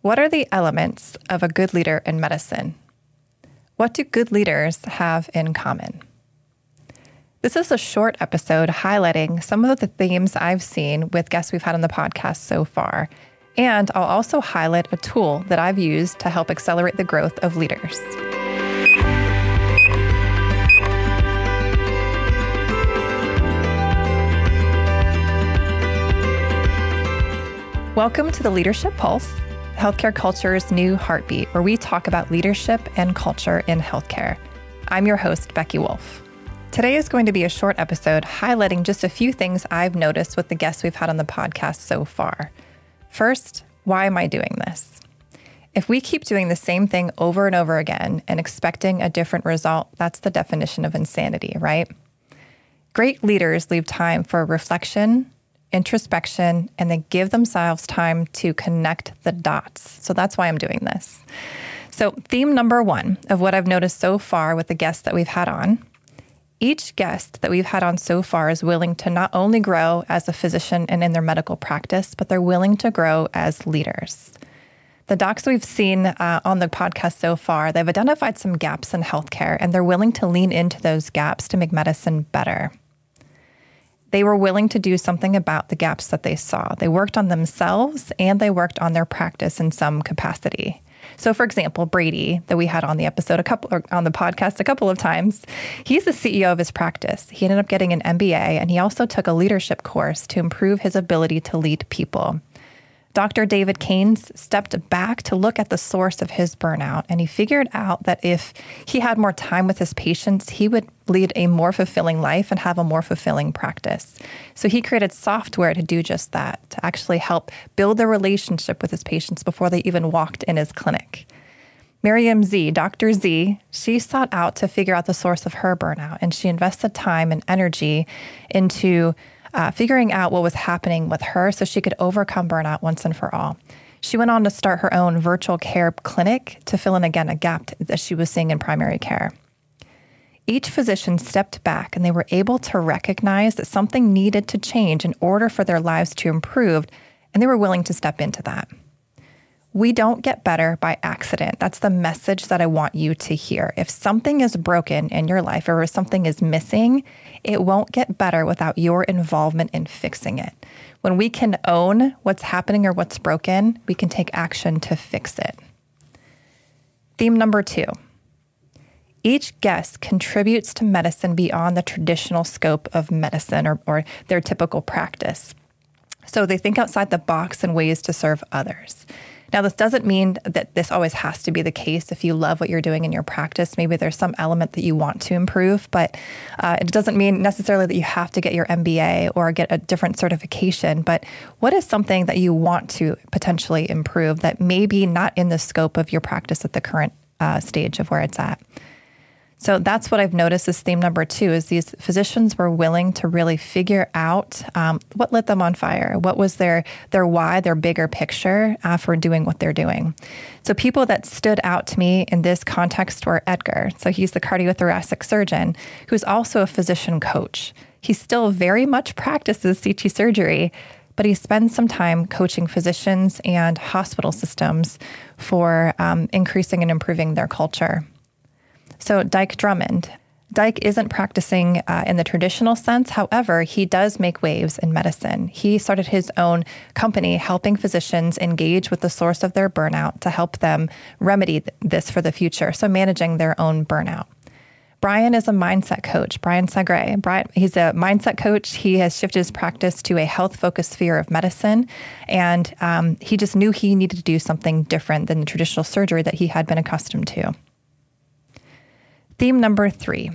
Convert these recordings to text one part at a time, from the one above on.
What are the elements of a good leader in medicine? What do good leaders have in common? This is a short episode highlighting some of the themes I've seen with guests we've had on the podcast so far. And I'll also highlight a tool that I've used to help accelerate the growth of leaders. Welcome to the Leadership Pulse, healthcare culture's new heartbeat, where we talk about leadership and culture in healthcare. I'm your host, Becky Wolf. Today is going to be a short episode highlighting just a few things I've noticed with the guests we've had on the podcast so far. First, why am I doing this? If we keep doing the same thing over and over again and expecting a different result, that's the definition of insanity, right? Great leaders leave time for reflection, introspection, and they give themselves time to connect the dots. So that's why I'm doing this. So, theme number one of what I've noticed so far with the guests that we've had on each guest that we've had on so far is willing to not only grow as a physician and in their medical practice, but they're willing to grow as leaders. The docs we've seen uh, on the podcast so far, they've identified some gaps in healthcare and they're willing to lean into those gaps to make medicine better they were willing to do something about the gaps that they saw. They worked on themselves and they worked on their practice in some capacity. So, for example, Brady, that we had on the episode a couple on the podcast a couple of times, he's the CEO of his practice. He ended up getting an MBA and he also took a leadership course to improve his ability to lead people. Dr. David Caines stepped back to look at the source of his burnout, and he figured out that if he had more time with his patients, he would lead a more fulfilling life and have a more fulfilling practice. So he created software to do just that, to actually help build a relationship with his patients before they even walked in his clinic. Miriam Z, Dr. Z, she sought out to figure out the source of her burnout, and she invested time and energy into uh, figuring out what was happening with her so she could overcome burnout once and for all. She went on to start her own virtual care clinic to fill in again a gap that she was seeing in primary care. Each physician stepped back and they were able to recognize that something needed to change in order for their lives to improve, and they were willing to step into that. We don't get better by accident. That's the message that I want you to hear. If something is broken in your life or if something is missing, it won't get better without your involvement in fixing it. When we can own what's happening or what's broken, we can take action to fix it. Theme number two each guest contributes to medicine beyond the traditional scope of medicine or, or their typical practice. So they think outside the box in ways to serve others. Now, this doesn't mean that this always has to be the case. If you love what you're doing in your practice, maybe there's some element that you want to improve, but uh, it doesn't mean necessarily that you have to get your MBA or get a different certification. But what is something that you want to potentially improve that may be not in the scope of your practice at the current uh, stage of where it's at? So that's what I've noticed is theme number two is these physicians were willing to really figure out um, what lit them on fire, what was their their why, their bigger picture uh, for doing what they're doing. So people that stood out to me in this context were Edgar. So he's the cardiothoracic surgeon who's also a physician coach. He still very much practices CT surgery, but he spends some time coaching physicians and hospital systems for um, increasing and improving their culture. So, Dike Drummond. Dike isn't practicing uh, in the traditional sense. However, he does make waves in medicine. He started his own company helping physicians engage with the source of their burnout to help them remedy th- this for the future. So, managing their own burnout. Brian is a mindset coach. Brian Sagre. Brian, he's a mindset coach. He has shifted his practice to a health focused sphere of medicine. And um, he just knew he needed to do something different than the traditional surgery that he had been accustomed to. Theme number three.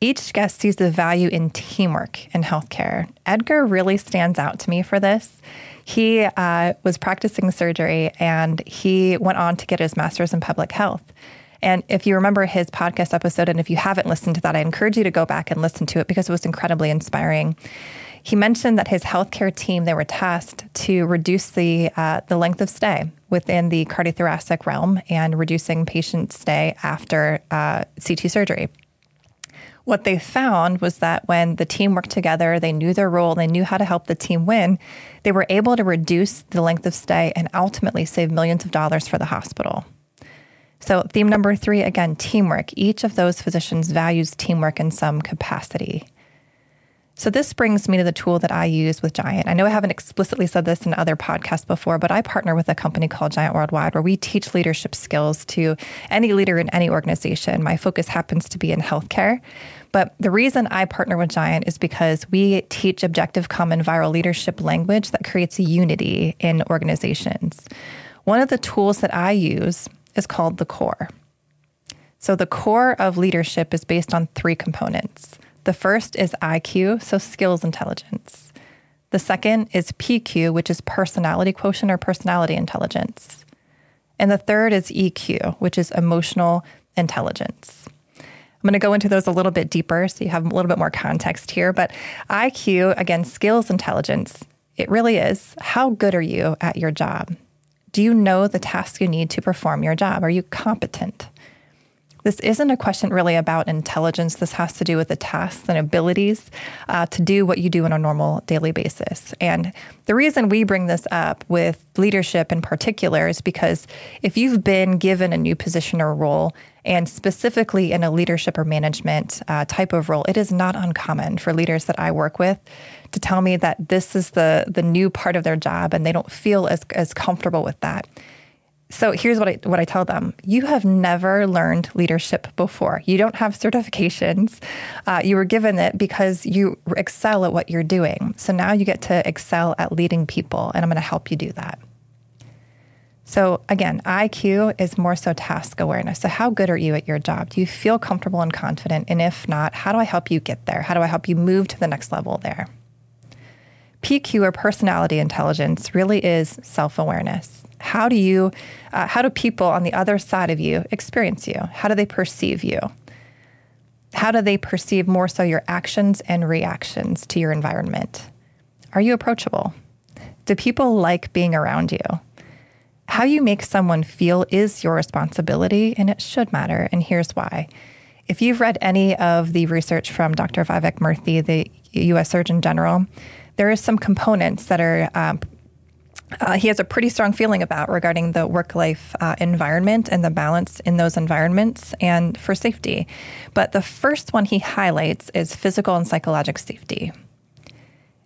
Each guest sees the value in teamwork in healthcare. Edgar really stands out to me for this. He uh, was practicing surgery and he went on to get his master's in public health. And if you remember his podcast episode, and if you haven't listened to that, I encourage you to go back and listen to it because it was incredibly inspiring. He mentioned that his healthcare team they were tasked to reduce the uh, the length of stay within the cardiothoracic realm and reducing patient stay after uh, CT surgery. What they found was that when the team worked together, they knew their role, they knew how to help the team win, they were able to reduce the length of stay and ultimately save millions of dollars for the hospital. So, theme number three again, teamwork. Each of those physicians values teamwork in some capacity. So, this brings me to the tool that I use with Giant. I know I haven't explicitly said this in other podcasts before, but I partner with a company called Giant Worldwide where we teach leadership skills to any leader in any organization. My focus happens to be in healthcare. But the reason I partner with Giant is because we teach objective, common, viral leadership language that creates unity in organizations. One of the tools that I use is called the core. So, the core of leadership is based on three components the first is IQ, so skills intelligence. The second is PQ, which is personality quotient or personality intelligence. And the third is EQ, which is emotional intelligence. I'm going to go into those a little bit deeper so you have a little bit more context here. But IQ, again, skills intelligence, it really is how good are you at your job? Do you know the tasks you need to perform your job? Are you competent? This isn't a question really about intelligence. This has to do with the tasks and abilities uh, to do what you do on a normal daily basis. And the reason we bring this up with leadership in particular is because if you've been given a new position or role, and specifically in a leadership or management uh, type of role, it is not uncommon for leaders that I work with to tell me that this is the the new part of their job and they don't feel as, as comfortable with that. So here's what I what I tell them: You have never learned leadership before. You don't have certifications. Uh, you were given it because you excel at what you're doing. So now you get to excel at leading people, and I'm going to help you do that. So again, IQ is more so task awareness. So how good are you at your job? Do you feel comfortable and confident? And if not, how do I help you get there? How do I help you move to the next level there? PQ or personality intelligence really is self awareness. How do you, uh, how do people on the other side of you experience you? How do they perceive you? How do they perceive more so your actions and reactions to your environment? Are you approachable? Do people like being around you? How you make someone feel is your responsibility and it should matter. And here's why. If you've read any of the research from Dr. Vivek Murthy, the US Surgeon General, there are some components that are um, uh, he has a pretty strong feeling about regarding the work life uh, environment and the balance in those environments and for safety. But the first one he highlights is physical and psychological safety.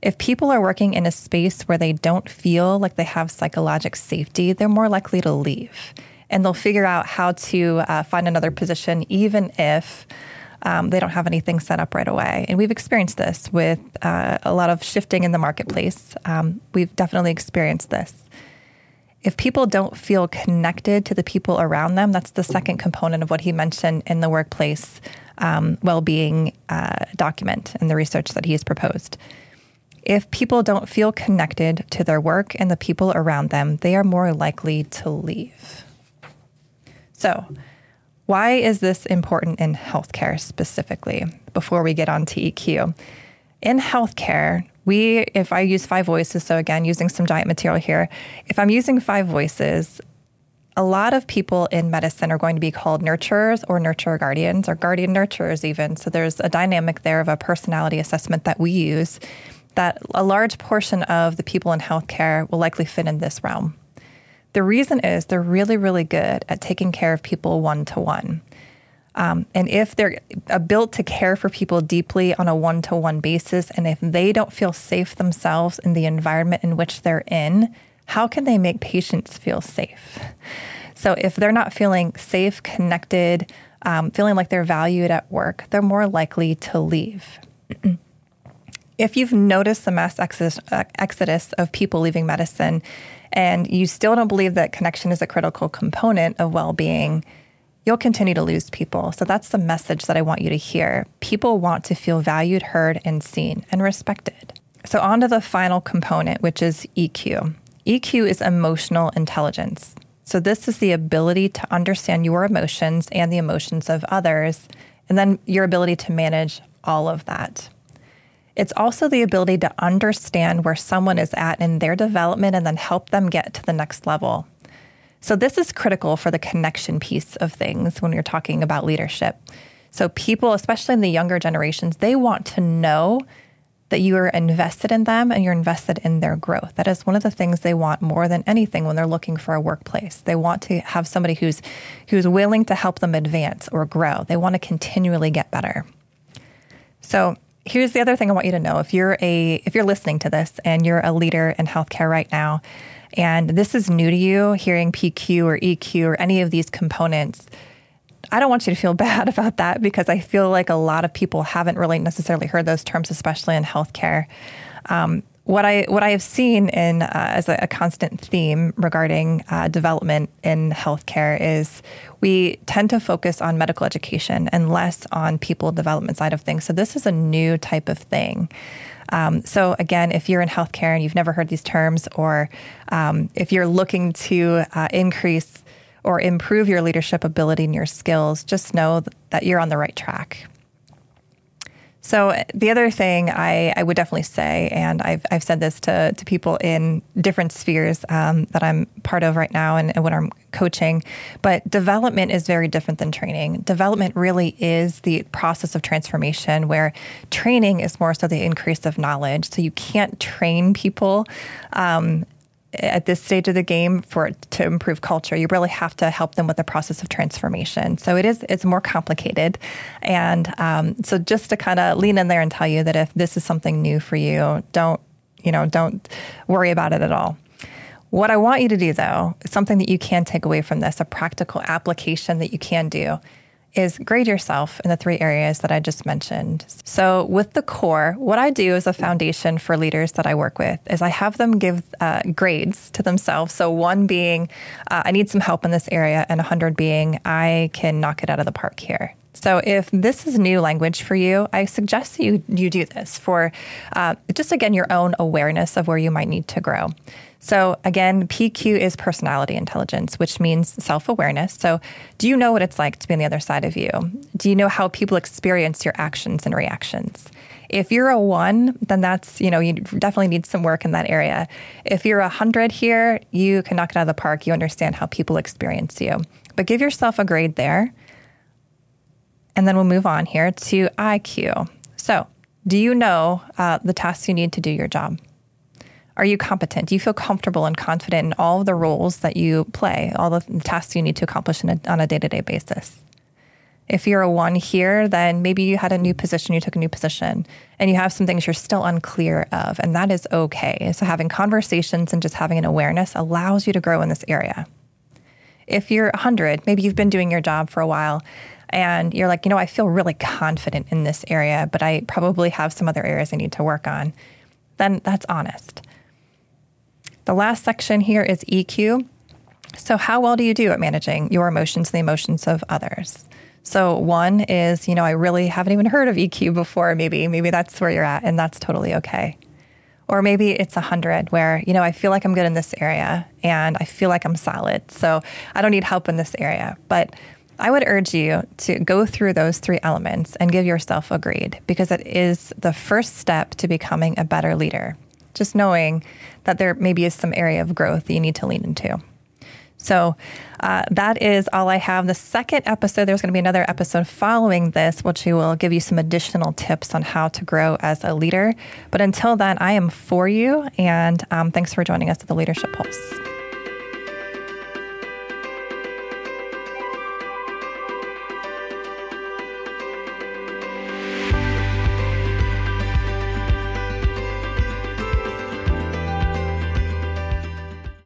If people are working in a space where they don't feel like they have psychological safety, they're more likely to leave. And they'll figure out how to uh, find another position, even if um, they don't have anything set up right away. And we've experienced this with uh, a lot of shifting in the marketplace. Um, we've definitely experienced this. If people don't feel connected to the people around them, that's the second component of what he mentioned in the workplace um, well being uh, document and the research that he's proposed. If people don't feel connected to their work and the people around them, they are more likely to leave. So, why is this important in healthcare specifically? Before we get on to EQ, in healthcare, we, if I use five voices, so again, using some giant material here, if I'm using five voices, a lot of people in medicine are going to be called nurturers or nurture guardians or guardian nurturers, even. So there's a dynamic there of a personality assessment that we use that a large portion of the people in healthcare will likely fit in this realm. The reason is they're really, really good at taking care of people one to one. and if they're built to care for people deeply on a one to one basis, and if they don't feel safe themselves in the environment in which they're in, how can they make patients feel safe? So, if they're not feeling safe, connected, um, feeling like they're valued at work, they're more likely to leave. if you've noticed the mass exodus, uh, exodus of people leaving medicine, and you still don't believe that connection is a critical component of well being, you'll continue to lose people. So that's the message that I want you to hear. People want to feel valued, heard, and seen and respected. So, on to the final component, which is EQ. EQ is emotional intelligence. So, this is the ability to understand your emotions and the emotions of others, and then your ability to manage all of that. It's also the ability to understand where someone is at in their development and then help them get to the next level. So, this is critical for the connection piece of things when you're talking about leadership. So, people, especially in the younger generations, they want to know that you are invested in them and you're invested in their growth. That is one of the things they want more than anything when they're looking for a workplace. They want to have somebody who's who's willing to help them advance or grow. They want to continually get better. So, here's the other thing I want you to know. If you're a if you're listening to this and you're a leader in healthcare right now, and this is new to you, hearing PQ or EQ or any of these components, I don't want you to feel bad about that because I feel like a lot of people haven't really necessarily heard those terms, especially in healthcare. Um, what I what I have seen in uh, as a, a, constant theme regarding uh, development in healthcare is we tend to focus on medical education and less on people development side of things. So this is a new type of thing. Um, so again, if you're in healthcare and you've never heard these terms, or um, if you're looking to uh, increase or improve your leadership ability and your skills, just know that you're on the right track. So the other thing I, I would definitely say, and I've, I've said this to, to people in different spheres um, that I'm part of right now and, and when I'm coaching, but development is very different than training. Development really is the process of transformation where training is more so the increase of knowledge. So you can't train people um, at this stage of the game for to improve culture you really have to help them with the process of transformation. So it is it's more complicated. And um, so just to kind of lean in there and tell you that if this is something new for you don't you know don't worry about it at all. What i want you to do though is something that you can take away from this a practical application that you can do is grade yourself in the three areas that I just mentioned. So, with the core, what I do as a foundation for leaders that I work with is I have them give uh, grades to themselves. So, one being, uh, I need some help in this area, and 100 being, I can knock it out of the park here. So, if this is new language for you, I suggest that you, you do this for uh, just again your own awareness of where you might need to grow. So, again, PQ is personality intelligence, which means self awareness. So, do you know what it's like to be on the other side of you? Do you know how people experience your actions and reactions? If you're a one, then that's, you know, you definitely need some work in that area. If you're a hundred here, you can knock it out of the park. You understand how people experience you. But give yourself a grade there. And then we'll move on here to IQ. So, do you know uh, the tasks you need to do your job? Are you competent? Do you feel comfortable and confident in all of the roles that you play, all the tasks you need to accomplish a, on a day to day basis? If you're a one here, then maybe you had a new position, you took a new position, and you have some things you're still unclear of, and that is okay. So, having conversations and just having an awareness allows you to grow in this area. If you're 100, maybe you've been doing your job for a while and you're like, you know, I feel really confident in this area, but I probably have some other areas I need to work on, then that's honest. The last section here is EQ. So, how well do you do at managing your emotions and the emotions of others? So, one is, you know, I really haven't even heard of EQ before, maybe. Maybe that's where you're at, and that's totally okay. Or maybe it's a 100 where, you know, I feel like I'm good in this area and I feel like I'm solid. So, I don't need help in this area. But I would urge you to go through those three elements and give yourself a grade because it is the first step to becoming a better leader just knowing that there maybe is some area of growth that you need to lean into. So uh, that is all I have. The second episode, there's going to be another episode following this, which will give you some additional tips on how to grow as a leader. But until then, I am for you. And um, thanks for joining us at the Leadership Pulse.